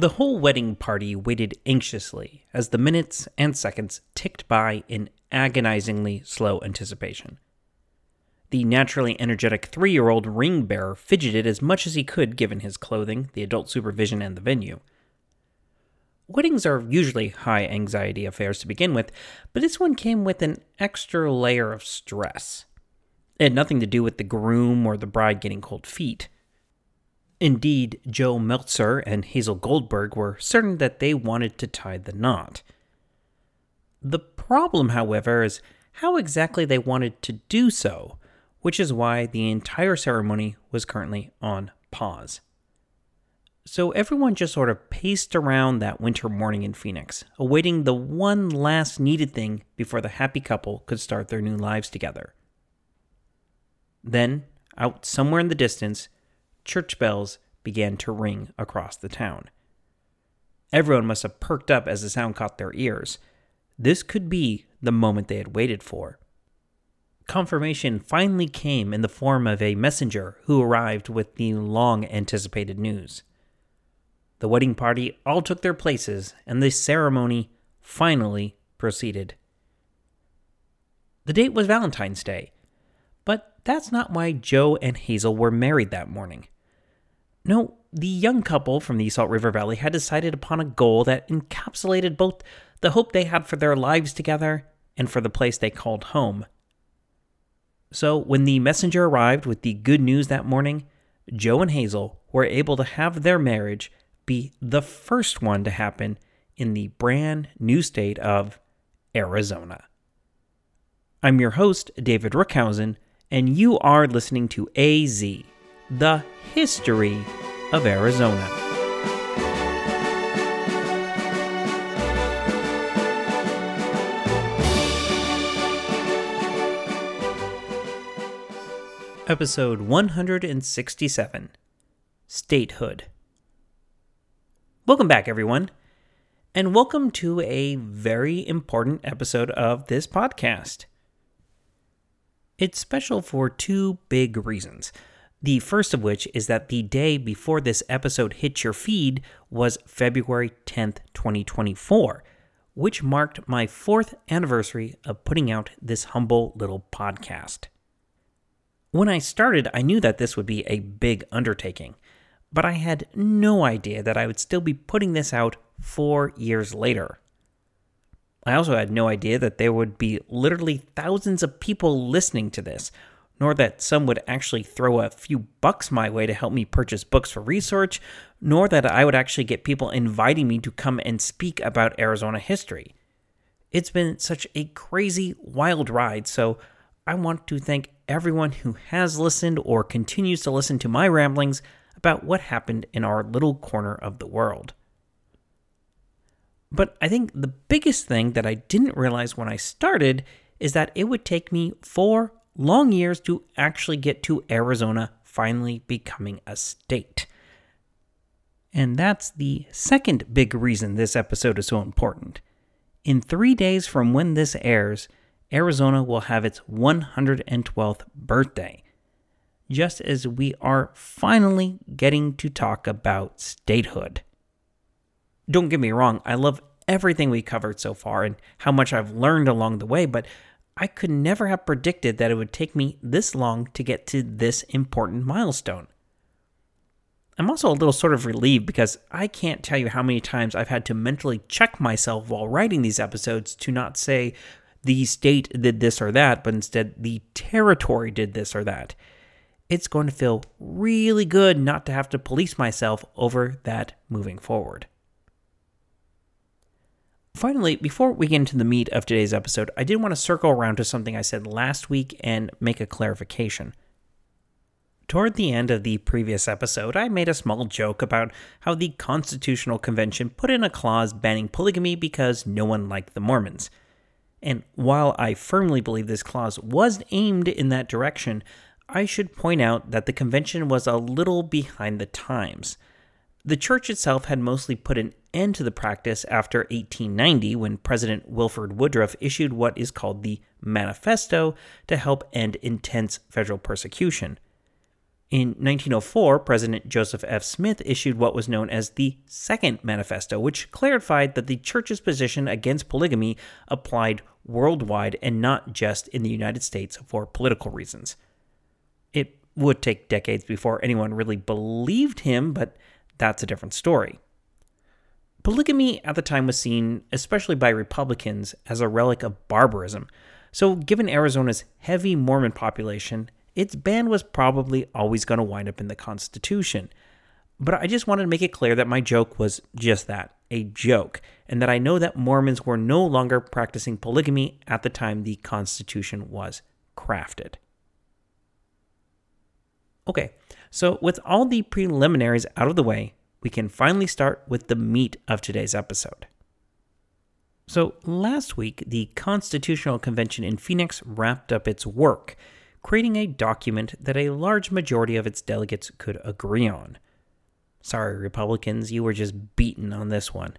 The whole wedding party waited anxiously as the minutes and seconds ticked by in agonizingly slow anticipation. The naturally energetic three year old ring bearer fidgeted as much as he could given his clothing, the adult supervision, and the venue. Weddings are usually high anxiety affairs to begin with, but this one came with an extra layer of stress. It had nothing to do with the groom or the bride getting cold feet. Indeed, Joe Meltzer and Hazel Goldberg were certain that they wanted to tie the knot. The problem, however, is how exactly they wanted to do so which is why the entire ceremony was currently on pause. So everyone just sort of paced around that winter morning in Phoenix, awaiting the one last needed thing before the happy couple could start their new lives together. Then, out somewhere in the distance, church bells began to ring across the town. Everyone must have perked up as the sound caught their ears. This could be the moment they had waited for confirmation finally came in the form of a messenger who arrived with the long anticipated news. The wedding party all took their places, and the ceremony finally proceeded. The date was Valentine's Day, that's not why Joe and Hazel were married that morning. No, the young couple from the Salt River Valley had decided upon a goal that encapsulated both the hope they had for their lives together and for the place they called home. So, when the messenger arrived with the good news that morning, Joe and Hazel were able to have their marriage be the first one to happen in the brand new state of Arizona. I'm your host, David Rookhuyzen, and you are listening to AZ, the history of Arizona. episode 167 Statehood. Welcome back, everyone, and welcome to a very important episode of this podcast. It's special for two big reasons. The first of which is that the day before this episode hit your feed was February 10th, 2024, which marked my fourth anniversary of putting out this humble little podcast. When I started, I knew that this would be a big undertaking, but I had no idea that I would still be putting this out four years later. I also had no idea that there would be literally thousands of people listening to this, nor that some would actually throw a few bucks my way to help me purchase books for research, nor that I would actually get people inviting me to come and speak about Arizona history. It's been such a crazy, wild ride, so I want to thank everyone who has listened or continues to listen to my ramblings about what happened in our little corner of the world. But I think the biggest thing that I didn't realize when I started is that it would take me four long years to actually get to Arizona finally becoming a state. And that's the second big reason this episode is so important. In three days from when this airs, Arizona will have its 112th birthday, just as we are finally getting to talk about statehood. Don't get me wrong, I love everything we covered so far and how much I've learned along the way, but I could never have predicted that it would take me this long to get to this important milestone. I'm also a little sort of relieved because I can't tell you how many times I've had to mentally check myself while writing these episodes to not say, the state did this or that, but instead the territory did this or that. It's going to feel really good not to have to police myself over that moving forward. Finally, before we get into the meat of today's episode, I did want to circle around to something I said last week and make a clarification. Toward the end of the previous episode, I made a small joke about how the Constitutional Convention put in a clause banning polygamy because no one liked the Mormons. And while I firmly believe this clause was aimed in that direction, I should point out that the convention was a little behind the times. The church itself had mostly put an end to the practice after 1890 when President Wilford Woodruff issued what is called the Manifesto to help end intense federal persecution. In 1904, President Joseph F. Smith issued what was known as the Second Manifesto, which clarified that the Church's position against polygamy applied worldwide and not just in the United States for political reasons. It would take decades before anyone really believed him, but that's a different story. Polygamy at the time was seen, especially by Republicans, as a relic of barbarism. So, given Arizona's heavy Mormon population, its ban was probably always going to wind up in the Constitution. But I just wanted to make it clear that my joke was just that a joke, and that I know that Mormons were no longer practicing polygamy at the time the Constitution was crafted. Okay, so with all the preliminaries out of the way, we can finally start with the meat of today's episode. So, last week, the Constitutional Convention in Phoenix wrapped up its work, creating a document that a large majority of its delegates could agree on. Sorry, Republicans, you were just beaten on this one.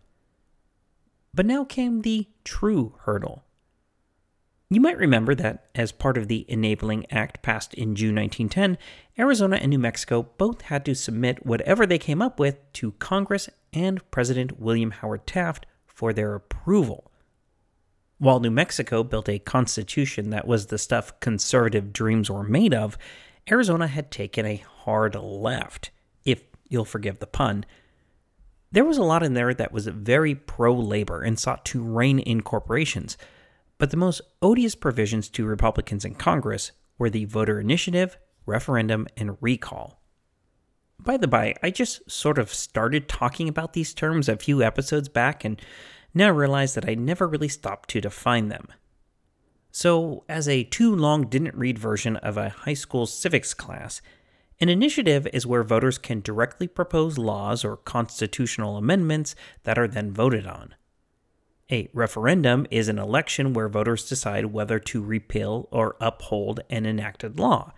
But now came the true hurdle. You might remember that, as part of the Enabling Act passed in June 1910, Arizona and New Mexico both had to submit whatever they came up with to Congress and President William Howard Taft for their approval. While New Mexico built a constitution that was the stuff conservative dreams were made of, Arizona had taken a hard left, if you'll forgive the pun. There was a lot in there that was very pro labor and sought to rein in corporations but the most odious provisions to Republicans in Congress were the voter initiative, referendum, and recall. By the by, I just sort of started talking about these terms a few episodes back and now realize that I never really stopped to define them. So, as a too long didn't read version of a high school civics class, an initiative is where voters can directly propose laws or constitutional amendments that are then voted on. A referendum is an election where voters decide whether to repeal or uphold an enacted law.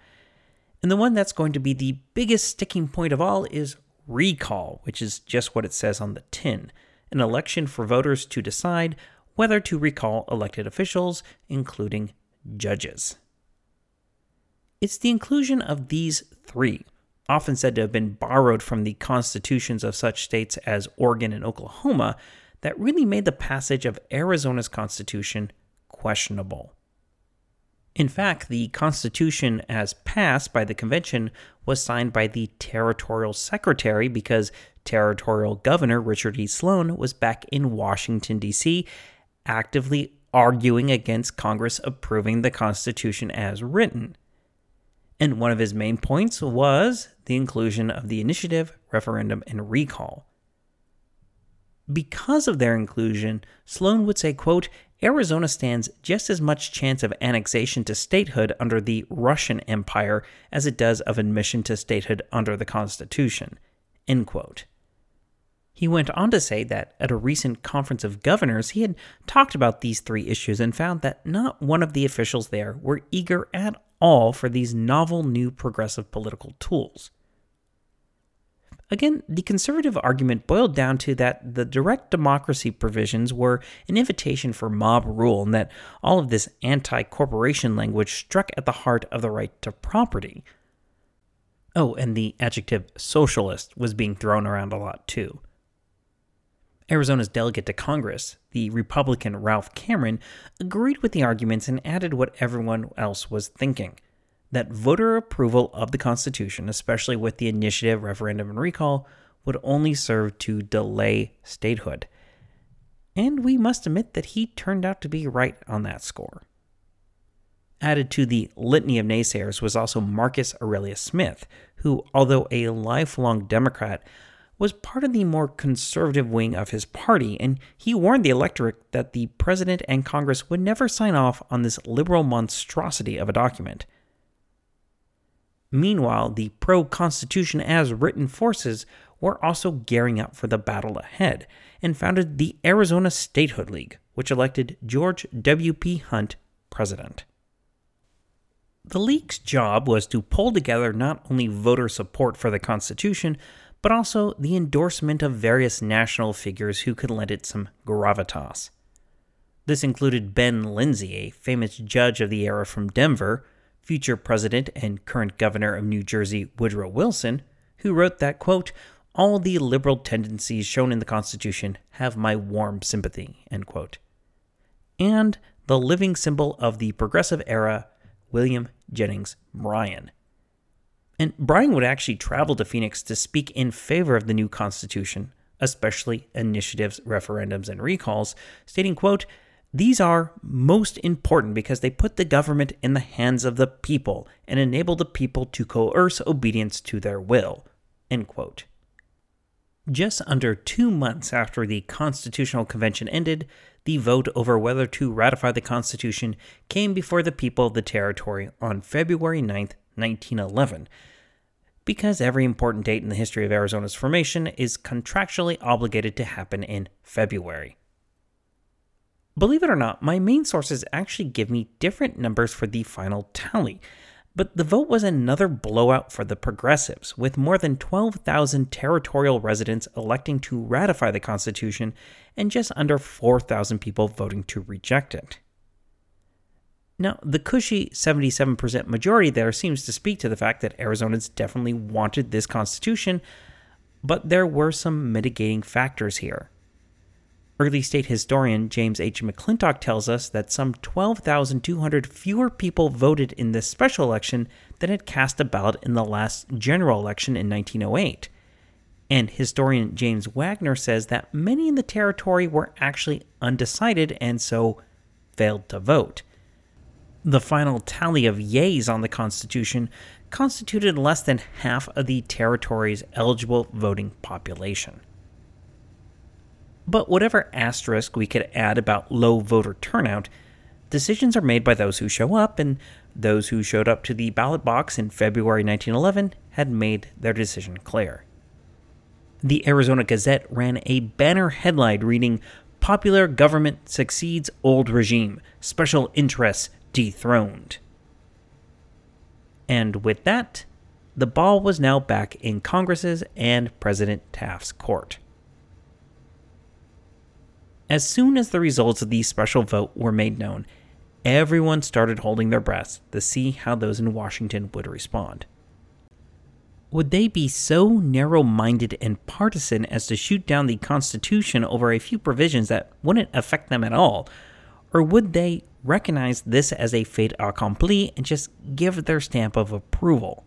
And the one that's going to be the biggest sticking point of all is recall, which is just what it says on the tin an election for voters to decide whether to recall elected officials, including judges. It's the inclusion of these three, often said to have been borrowed from the constitutions of such states as Oregon and Oklahoma, that really made the passage of Arizona's Constitution questionable. In fact, the Constitution, as passed by the convention, was signed by the territorial secretary because territorial governor Richard E. Sloan was back in Washington, D.C., actively arguing against Congress approving the Constitution as written. And one of his main points was the inclusion of the initiative, referendum, and recall. Because of their inclusion, Sloan would say, quote, Arizona stands just as much chance of annexation to statehood under the Russian Empire as it does of admission to statehood under the Constitution. End quote. He went on to say that at a recent conference of governors, he had talked about these three issues and found that not one of the officials there were eager at all for these novel new progressive political tools. Again, the conservative argument boiled down to that the direct democracy provisions were an invitation for mob rule, and that all of this anti corporation language struck at the heart of the right to property. Oh, and the adjective socialist was being thrown around a lot too. Arizona's delegate to Congress, the Republican Ralph Cameron, agreed with the arguments and added what everyone else was thinking that voter approval of the Constitution, especially with the initiative, referendum, and recall, would only serve to delay statehood. And we must admit that he turned out to be right on that score. Added to the litany of naysayers was also Marcus Aurelius Smith, who, although a lifelong Democrat, was part of the more conservative wing of his party, and he warned the electorate that the president and Congress would never sign off on this liberal monstrosity of a document. Meanwhile, the pro Constitution as written forces were also gearing up for the battle ahead and founded the Arizona Statehood League, which elected George W.P. Hunt president. The League's job was to pull together not only voter support for the Constitution, but also the endorsement of various national figures who could lend it some gravitas. This included Ben Lindsey, a famous judge of the era from Denver, future president and current governor of New Jersey, Woodrow Wilson, who wrote that, quote, all the liberal tendencies shown in the Constitution have my warm sympathy, end quote. And the living symbol of the progressive era, William Jennings Bryan. And Bryan would actually travel to Phoenix to speak in favor of the new Constitution, especially initiatives, referendums, and recalls, stating, quote, these are most important because they put the government in the hands of the people and enable the people to coerce obedience to their will. Just under two months after the Constitutional Convention ended, the vote over whether to ratify the Constitution came before the people of the territory on February 9, 1911. Because every important date in the history of Arizona's formation is contractually obligated to happen in February. Believe it or not, my main sources actually give me different numbers for the final tally. But the vote was another blowout for the progressives, with more than 12,000 territorial residents electing to ratify the Constitution and just under 4,000 people voting to reject it. Now, the cushy 77% majority there seems to speak to the fact that Arizonans definitely wanted this Constitution, but there were some mitigating factors here. Early state historian James H. McClintock tells us that some 12,200 fewer people voted in this special election than had cast a ballot in the last general election in 1908. And historian James Wagner says that many in the territory were actually undecided and so failed to vote. The final tally of yeas on the Constitution constituted less than half of the territory's eligible voting population. But whatever asterisk we could add about low voter turnout, decisions are made by those who show up, and those who showed up to the ballot box in February 1911 had made their decision clear. The Arizona Gazette ran a banner headline reading, Popular Government Succeeds Old Regime, Special Interests Dethroned. And with that, the ball was now back in Congress's and President Taft's court. As soon as the results of the special vote were made known, everyone started holding their breaths to see how those in Washington would respond. Would they be so narrow minded and partisan as to shoot down the Constitution over a few provisions that wouldn't affect them at all? Or would they recognize this as a fait accompli and just give their stamp of approval?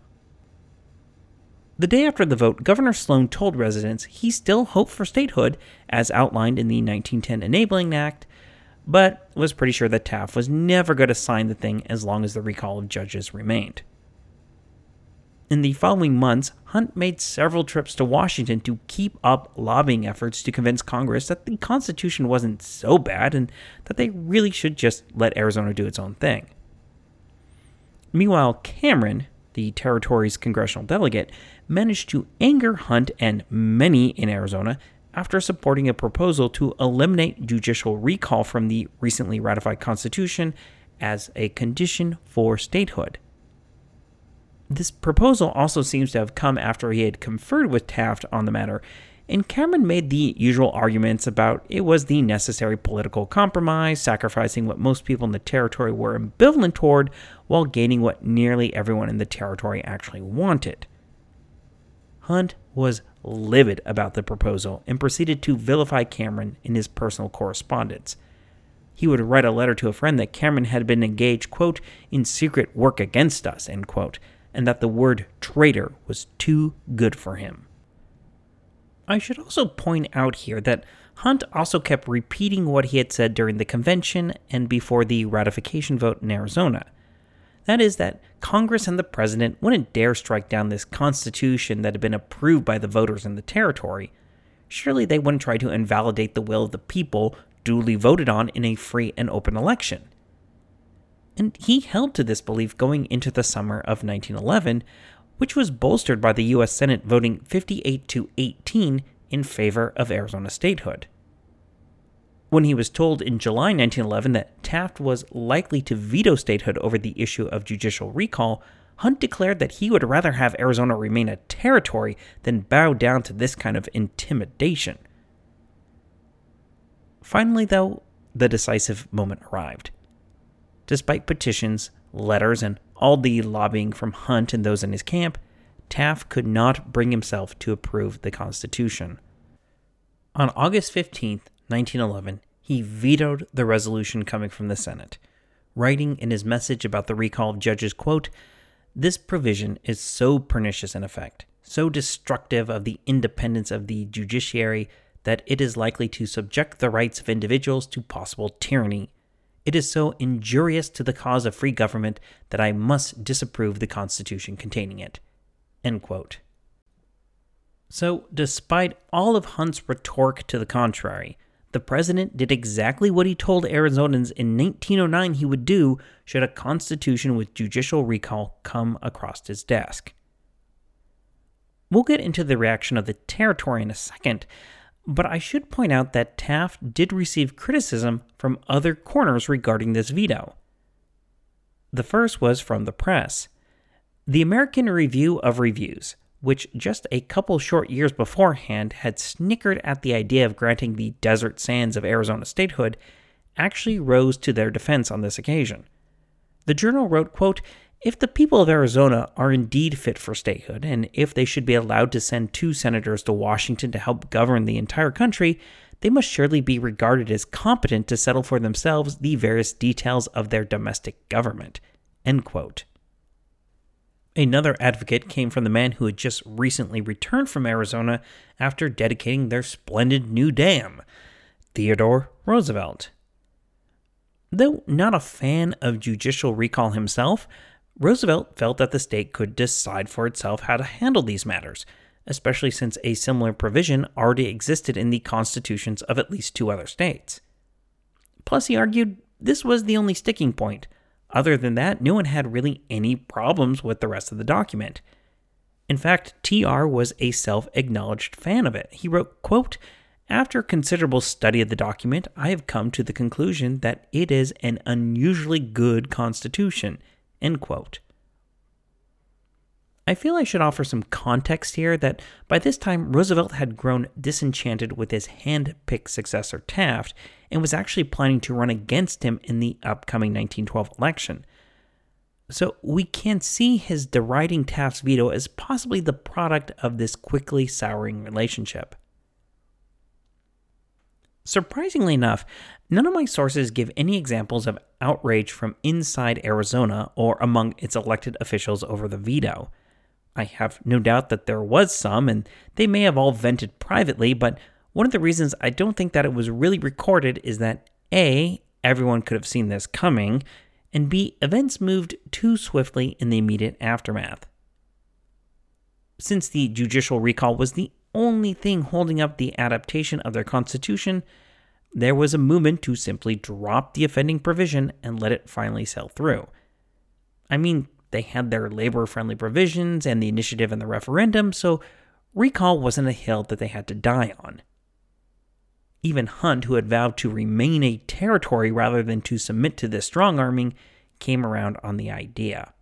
The day after the vote, Governor Sloan told residents he still hoped for statehood, as outlined in the 1910 Enabling Act, but was pretty sure that Taft was never going to sign the thing as long as the recall of judges remained. In the following months, Hunt made several trips to Washington to keep up lobbying efforts to convince Congress that the Constitution wasn't so bad and that they really should just let Arizona do its own thing. Meanwhile, Cameron, the territory's congressional delegate, managed to anger Hunt and many in Arizona after supporting a proposal to eliminate judicial recall from the recently ratified Constitution as a condition for statehood. This proposal also seems to have come after he had conferred with Taft on the matter, and Cameron made the usual arguments about it was the necessary political compromise, sacrificing what most people in the territory were ambivalent toward while gaining what nearly everyone in the territory actually wanted. Hunt was livid about the proposal and proceeded to vilify Cameron in his personal correspondence. He would write a letter to a friend that Cameron had been engaged, quote, in secret work against us, end quote, and that the word traitor was too good for him. I should also point out here that Hunt also kept repeating what he had said during the convention and before the ratification vote in Arizona. That is, that Congress and the president wouldn't dare strike down this constitution that had been approved by the voters in the territory. Surely they wouldn't try to invalidate the will of the people duly voted on in a free and open election. And he held to this belief going into the summer of 1911, which was bolstered by the U.S. Senate voting 58 to 18 in favor of Arizona statehood. When he was told in July 1911 that Taft was likely to veto statehood over the issue of judicial recall, Hunt declared that he would rather have Arizona remain a territory than bow down to this kind of intimidation. Finally, though, the decisive moment arrived. Despite petitions, letters, and all the lobbying from Hunt and those in his camp, Taft could not bring himself to approve the Constitution. On August 15, 1911, he vetoed the resolution coming from the Senate, writing in his message about the recall of judges, quote, This provision is so pernicious in effect, so destructive of the independence of the judiciary that it is likely to subject the rights of individuals to possible tyranny. It is so injurious to the cause of free government that I must disapprove the Constitution containing it. So, despite all of Hunt's rhetoric to the contrary, the president did exactly what he told Arizonans in 1909 he would do should a constitution with judicial recall come across his desk. We'll get into the reaction of the territory in a second, but I should point out that Taft did receive criticism from other corners regarding this veto. The first was from the press. The American Review of Reviews, which just a couple short years beforehand had snickered at the idea of granting the desert sands of Arizona statehood, actually rose to their defense on this occasion. The journal wrote, quote, if the people of Arizona are indeed fit for statehood, and if they should be allowed to send two senators to Washington to help govern the entire country, they must surely be regarded as competent to settle for themselves the various details of their domestic government. Another advocate came from the man who had just recently returned from Arizona after dedicating their splendid new dam, Theodore Roosevelt. Though not a fan of judicial recall himself, Roosevelt felt that the state could decide for itself how to handle these matters, especially since a similar provision already existed in the constitutions of at least two other states. Plus, he argued this was the only sticking point. Other than that, no one had really any problems with the rest of the document. In fact, TR was a self-acknowledged fan of it. He wrote, quote, after considerable study of the document, I have come to the conclusion that it is an unusually good constitution End quote. I feel I should offer some context here that by this time Roosevelt had grown disenchanted with his hand picked successor Taft and was actually planning to run against him in the upcoming 1912 election. So we can see his deriding Taft's veto as possibly the product of this quickly souring relationship. Surprisingly enough, none of my sources give any examples of outrage from inside Arizona or among its elected officials over the veto. I have no doubt that there was some, and they may have all vented privately, but one of the reasons I don't think that it was really recorded is that A, everyone could have seen this coming, and B, events moved too swiftly in the immediate aftermath. Since the judicial recall was the only thing holding up the adaptation of their constitution, there was a movement to simply drop the offending provision and let it finally sail through. I mean, they had their labor friendly provisions and the initiative and the referendum, so recall wasn't a hill that they had to die on. Even Hunt, who had vowed to remain a territory rather than to submit to this strong arming, came around on the idea.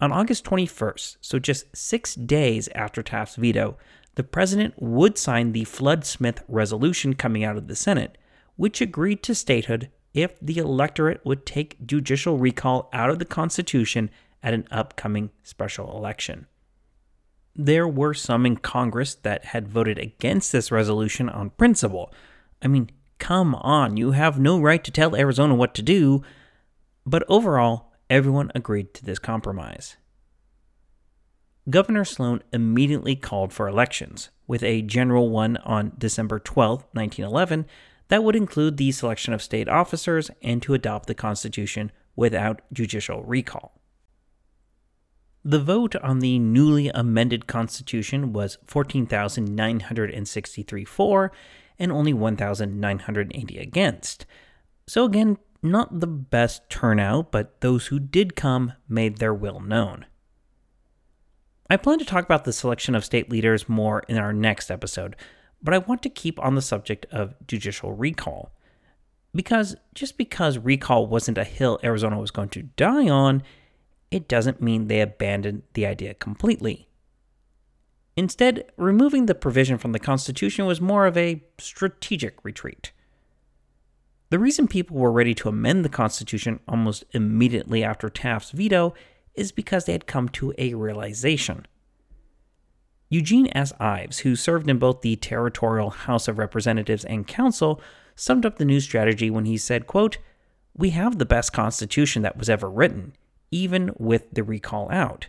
On August 21st, so just six days after Taft's veto, the president would sign the Flood Smith resolution coming out of the Senate, which agreed to statehood if the electorate would take judicial recall out of the Constitution at an upcoming special election. There were some in Congress that had voted against this resolution on principle. I mean, come on, you have no right to tell Arizona what to do. But overall, everyone agreed to this compromise. Governor Sloan immediately called for elections, with a general one on December 12, 1911, that would include the selection of state officers and to adopt the Constitution without judicial recall. The vote on the newly amended Constitution was 14,963 for and only 1,980 against. So, again, not the best turnout, but those who did come made their will known. I plan to talk about the selection of state leaders more in our next episode, but I want to keep on the subject of judicial recall. Because just because recall wasn't a hill Arizona was going to die on, it doesn't mean they abandoned the idea completely. Instead, removing the provision from the Constitution was more of a strategic retreat. The reason people were ready to amend the Constitution almost immediately after Taft's veto is because they had come to a realization. Eugene S. Ives, who served in both the territorial House of Representatives and Council, summed up the new strategy when he said, quote, We have the best constitution that was ever written, even with the recall out.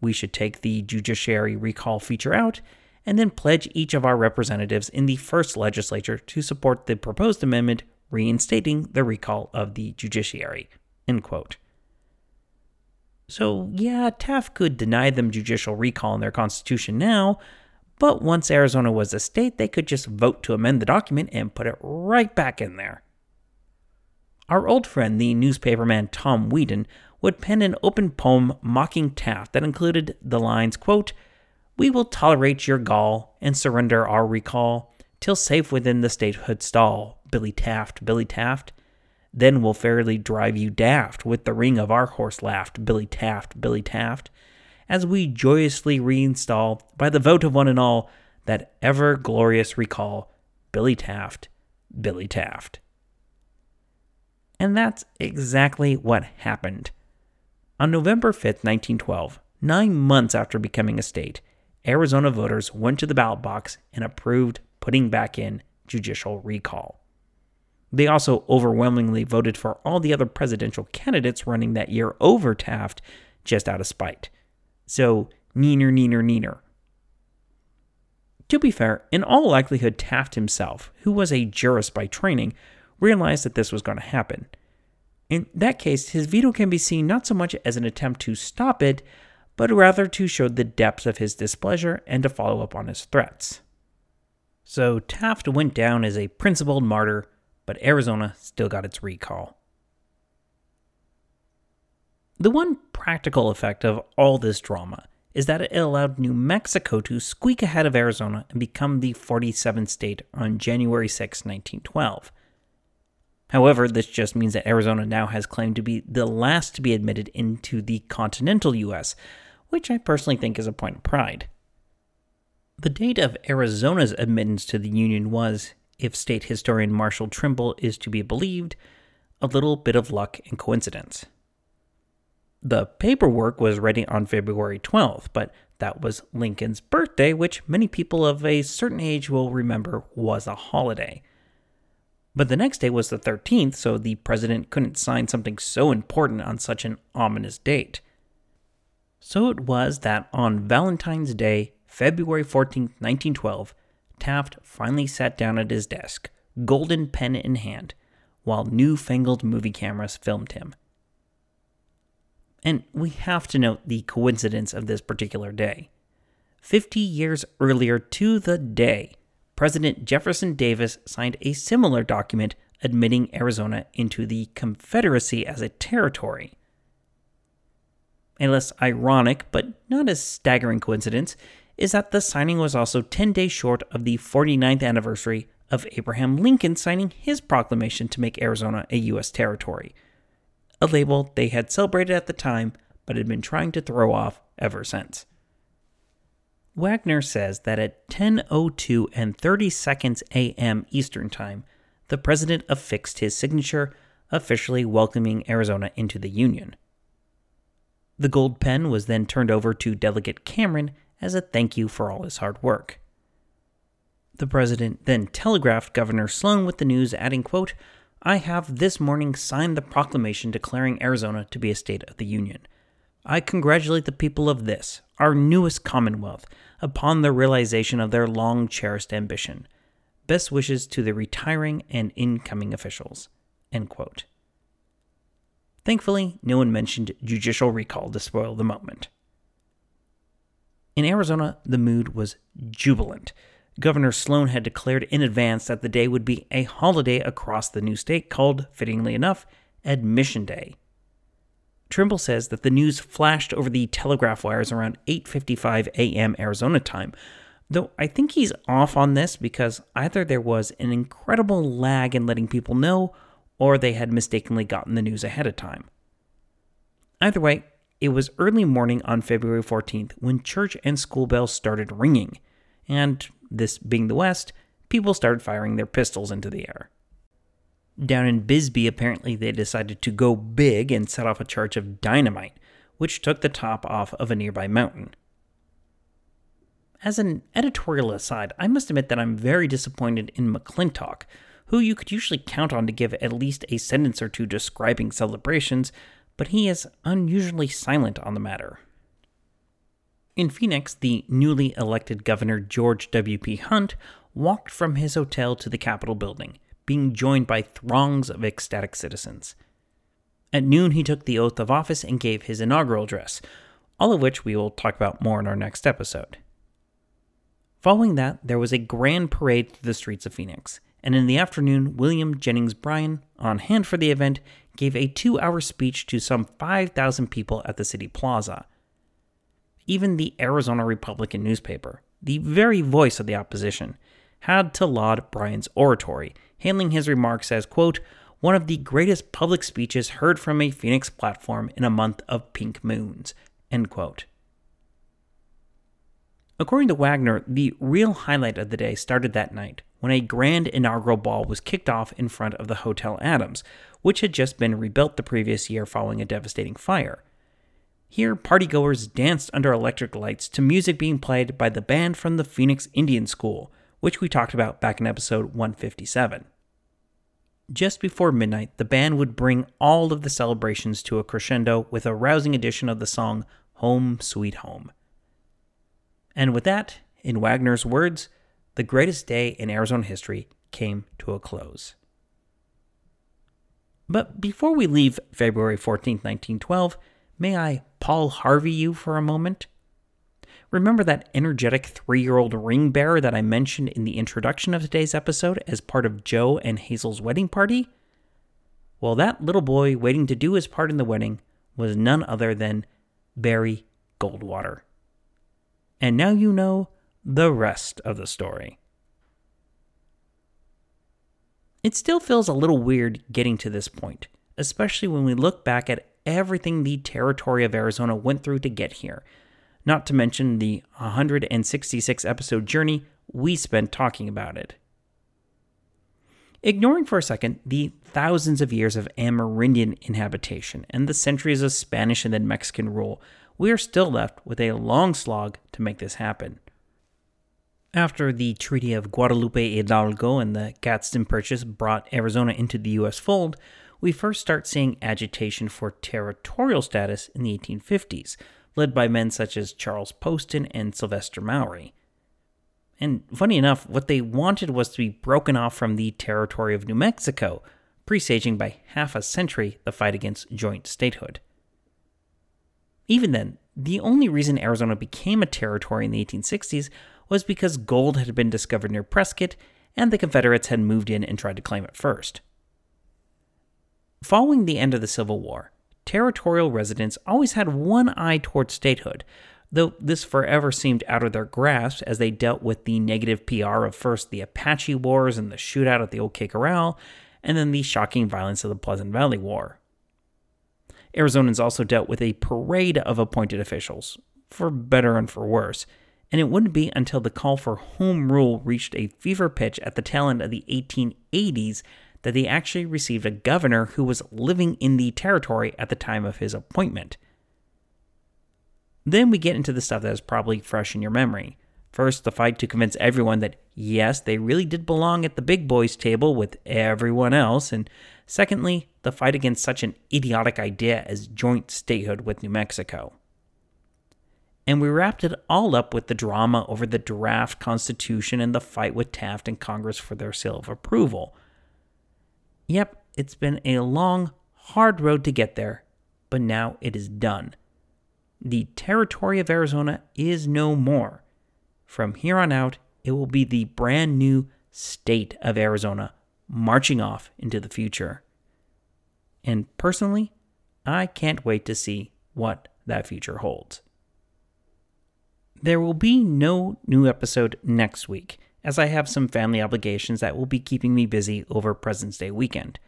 We should take the judiciary recall feature out and then pledge each of our representatives in the first legislature to support the proposed amendment reinstating the recall of the judiciary. End quote. So, yeah, Taft could deny them judicial recall in their constitution now, but once Arizona was a state, they could just vote to amend the document and put it right back in there. Our old friend, the newspaperman Tom Weedin, would pen an open poem mocking Taft that included the lines, quote, We will tolerate your gall and surrender our recall till safe within the statehood stall, Billy Taft, Billy Taft. Then we'll fairly drive you daft with the ring of our horse laughed, Billy Taft, Billy Taft, as we joyously reinstall, by the vote of one and all, that ever glorious recall, Billy Taft, Billy Taft. And that's exactly what happened. On November 5th, 1912, nine months after becoming a state, Arizona voters went to the ballot box and approved putting back in judicial recall. They also overwhelmingly voted for all the other presidential candidates running that year over Taft just out of spite. So, neener, neener, neener. To be fair, in all likelihood, Taft himself, who was a jurist by training, realized that this was going to happen. In that case, his veto can be seen not so much as an attempt to stop it, but rather to show the depths of his displeasure and to follow up on his threats. So Taft went down as a principled martyr but Arizona still got its recall. The one practical effect of all this drama is that it allowed New Mexico to squeak ahead of Arizona and become the 47th state on January 6, 1912. However, this just means that Arizona now has claimed to be the last to be admitted into the continental U.S., which I personally think is a point of pride. The date of Arizona's admittance to the Union was, if state historian Marshall Trimble is to be believed, a little bit of luck and coincidence. The paperwork was ready on February 12th, but that was Lincoln's birthday, which many people of a certain age will remember was a holiday. But the next day was the 13th, so the president couldn't sign something so important on such an ominous date. So it was that on Valentine's Day, February 14, 1912, Taft finally sat down at his desk, golden pen in hand, while newfangled movie cameras filmed him. And we have to note the coincidence of this particular day. Fifty years earlier to the day, President Jefferson Davis signed a similar document admitting Arizona into the Confederacy as a territory. A less ironic, but not as staggering coincidence is that the signing was also 10 days short of the 49th anniversary of Abraham Lincoln signing his proclamation to make Arizona a U.S. territory, a label they had celebrated at the time but had been trying to throw off ever since. Wagner says that at 10:02 and 30 seconds a.m. Eastern Time, the president affixed his signature, officially welcoming Arizona into the Union. The gold pen was then turned over to Delegate Cameron as a thank you for all his hard work. The president then telegraphed Governor Sloan with the news, adding, quote, I have this morning signed the proclamation declaring Arizona to be a state of the Union. I congratulate the people of this, our newest Commonwealth, upon the realization of their long cherished ambition. Best wishes to the retiring and incoming officials. Thankfully, no one mentioned judicial recall to spoil the moment. In Arizona, the mood was jubilant. Governor Sloan had declared in advance that the day would be a holiday across the new state called, fittingly enough, Admission Day. Trimble says that the news flashed over the telegraph wires around 8:55 a.m. Arizona time, though I think he's off on this because either there was an incredible lag in letting people know or they had mistakenly gotten the news ahead of time. Either way, it was early morning on February 14th when church and school bells started ringing, and this being the West, people started firing their pistols into the air. Down in Bisbee, apparently they decided to go big and set off a charge of dynamite, which took the top off of a nearby mountain. As an editorial aside, I must admit that I'm very disappointed in McClintock, who you could usually count on to give at least a sentence or two describing celebrations, but he is unusually silent on the matter. In Phoenix, the newly elected governor George W.P. Hunt walked from his hotel to the Capitol building, being joined by throngs of ecstatic citizens. At noon, he took the oath of office and gave his inaugural address, all of which we will talk about more in our next episode. Following that, there was a grand parade through the streets of Phoenix, and in the afternoon, William Jennings Bryan, on hand for the event, gave a two hour speech to some 5,000 people at the city plaza. Even the Arizona Republican newspaper, the very voice of the opposition, had to laud Bryan's oratory, hailing his remarks as, quote, one of the greatest public speeches heard from a Phoenix platform in a month of pink moons, end quote. According to Wagner, the real highlight of the day started that night when a grand inaugural ball was kicked off in front of the Hotel Adams, which had just been rebuilt the previous year following a devastating fire. Here, partygoers danced under electric lights to music being played by the band from the Phoenix Indian School, which we talked about back in episode 157. Just before midnight, the band would bring all of the celebrations to a crescendo with a rousing edition of the song Home Sweet Home. And with that, in Wagner's words, the greatest day in Arizona history came to a close. But before we leave February 14, 1912, may I Paul Harvey you for a moment? Remember that energetic three year old ring bearer that I mentioned in the introduction of today's episode as part of Joe and Hazel's wedding party? Well, that little boy waiting to do his part in the wedding was none other than Barry Goldwater. And now you know the rest of the story. It still feels a little weird getting to this point, especially when we look back at everything the territory of Arizona went through to get here, not to mention the 166 episode journey we spent talking about it. Ignoring for a second the thousands of years of Amerindian inhabitation and the centuries of Spanish and then Mexican rule we are still left with a long slog to make this happen. After the Treaty of Guadalupe Hidalgo and the Gadsden Purchase brought Arizona into the U.S. fold, we first start seeing agitation for territorial status in the 1850s, led by men such as Charles Poston and Sylvester Mowry. And funny enough, what they wanted was to be broken off from the territory of New Mexico, presaging by half a century the fight against joint statehood. Even then, the only reason Arizona became a territory in the 1860s was because gold had been discovered near Prescott and the Confederates had moved in and tried to claim it first. Following the end of the Civil War, territorial residents always had one eye toward statehood, though this forever seemed out of their grasp as they dealt with the negative PR of first the Apache Wars and the shootout at the Old OK Corral, and then the shocking violence of the Pleasant Valley War. Arizonans also dealt with a parade of appointed officials, for better and for worse, and it wouldn't be until the call for home rule reached a fever pitch at the tail end of the 1880s that they actually received a governor who was living in the territory at the time of his appointment. Then we get into the stuff that is probably fresh in your memory. First, the fight to convince everyone that yes, they really did belong at the big boys' table with everyone else, and Secondly, the fight against such an idiotic idea as joint statehood with New Mexico. And we wrapped it all up with the drama over the draft constitution and the fight with Taft and Congress for their seal of approval. Yep, it's been a long, hard road to get there, but now it is done. The territory of Arizona is no more. From here on out, it will be the brand new state of Arizona marching off into the future. And personally, I can't wait to see what that future holds. There will be no new episode next week, as I have some family obligations that will be keeping me busy over President's Day weekend.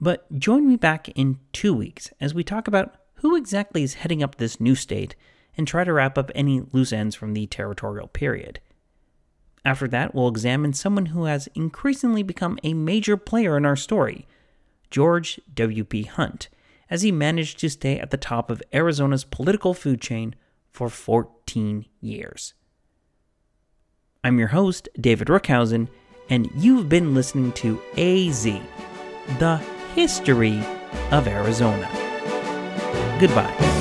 But join me back in two weeks as we talk about who exactly is heading up this new state and try to wrap up any loose ends from the territorial period. After that, we'll examine someone who has increasingly become a major player in our story, George W.P. Hunt, as he managed to stay at the top of Arizona's political food chain for 14 years. I'm your host, David Rookhuyzen, and you've been listening to AZ, the history of Arizona. Goodbye.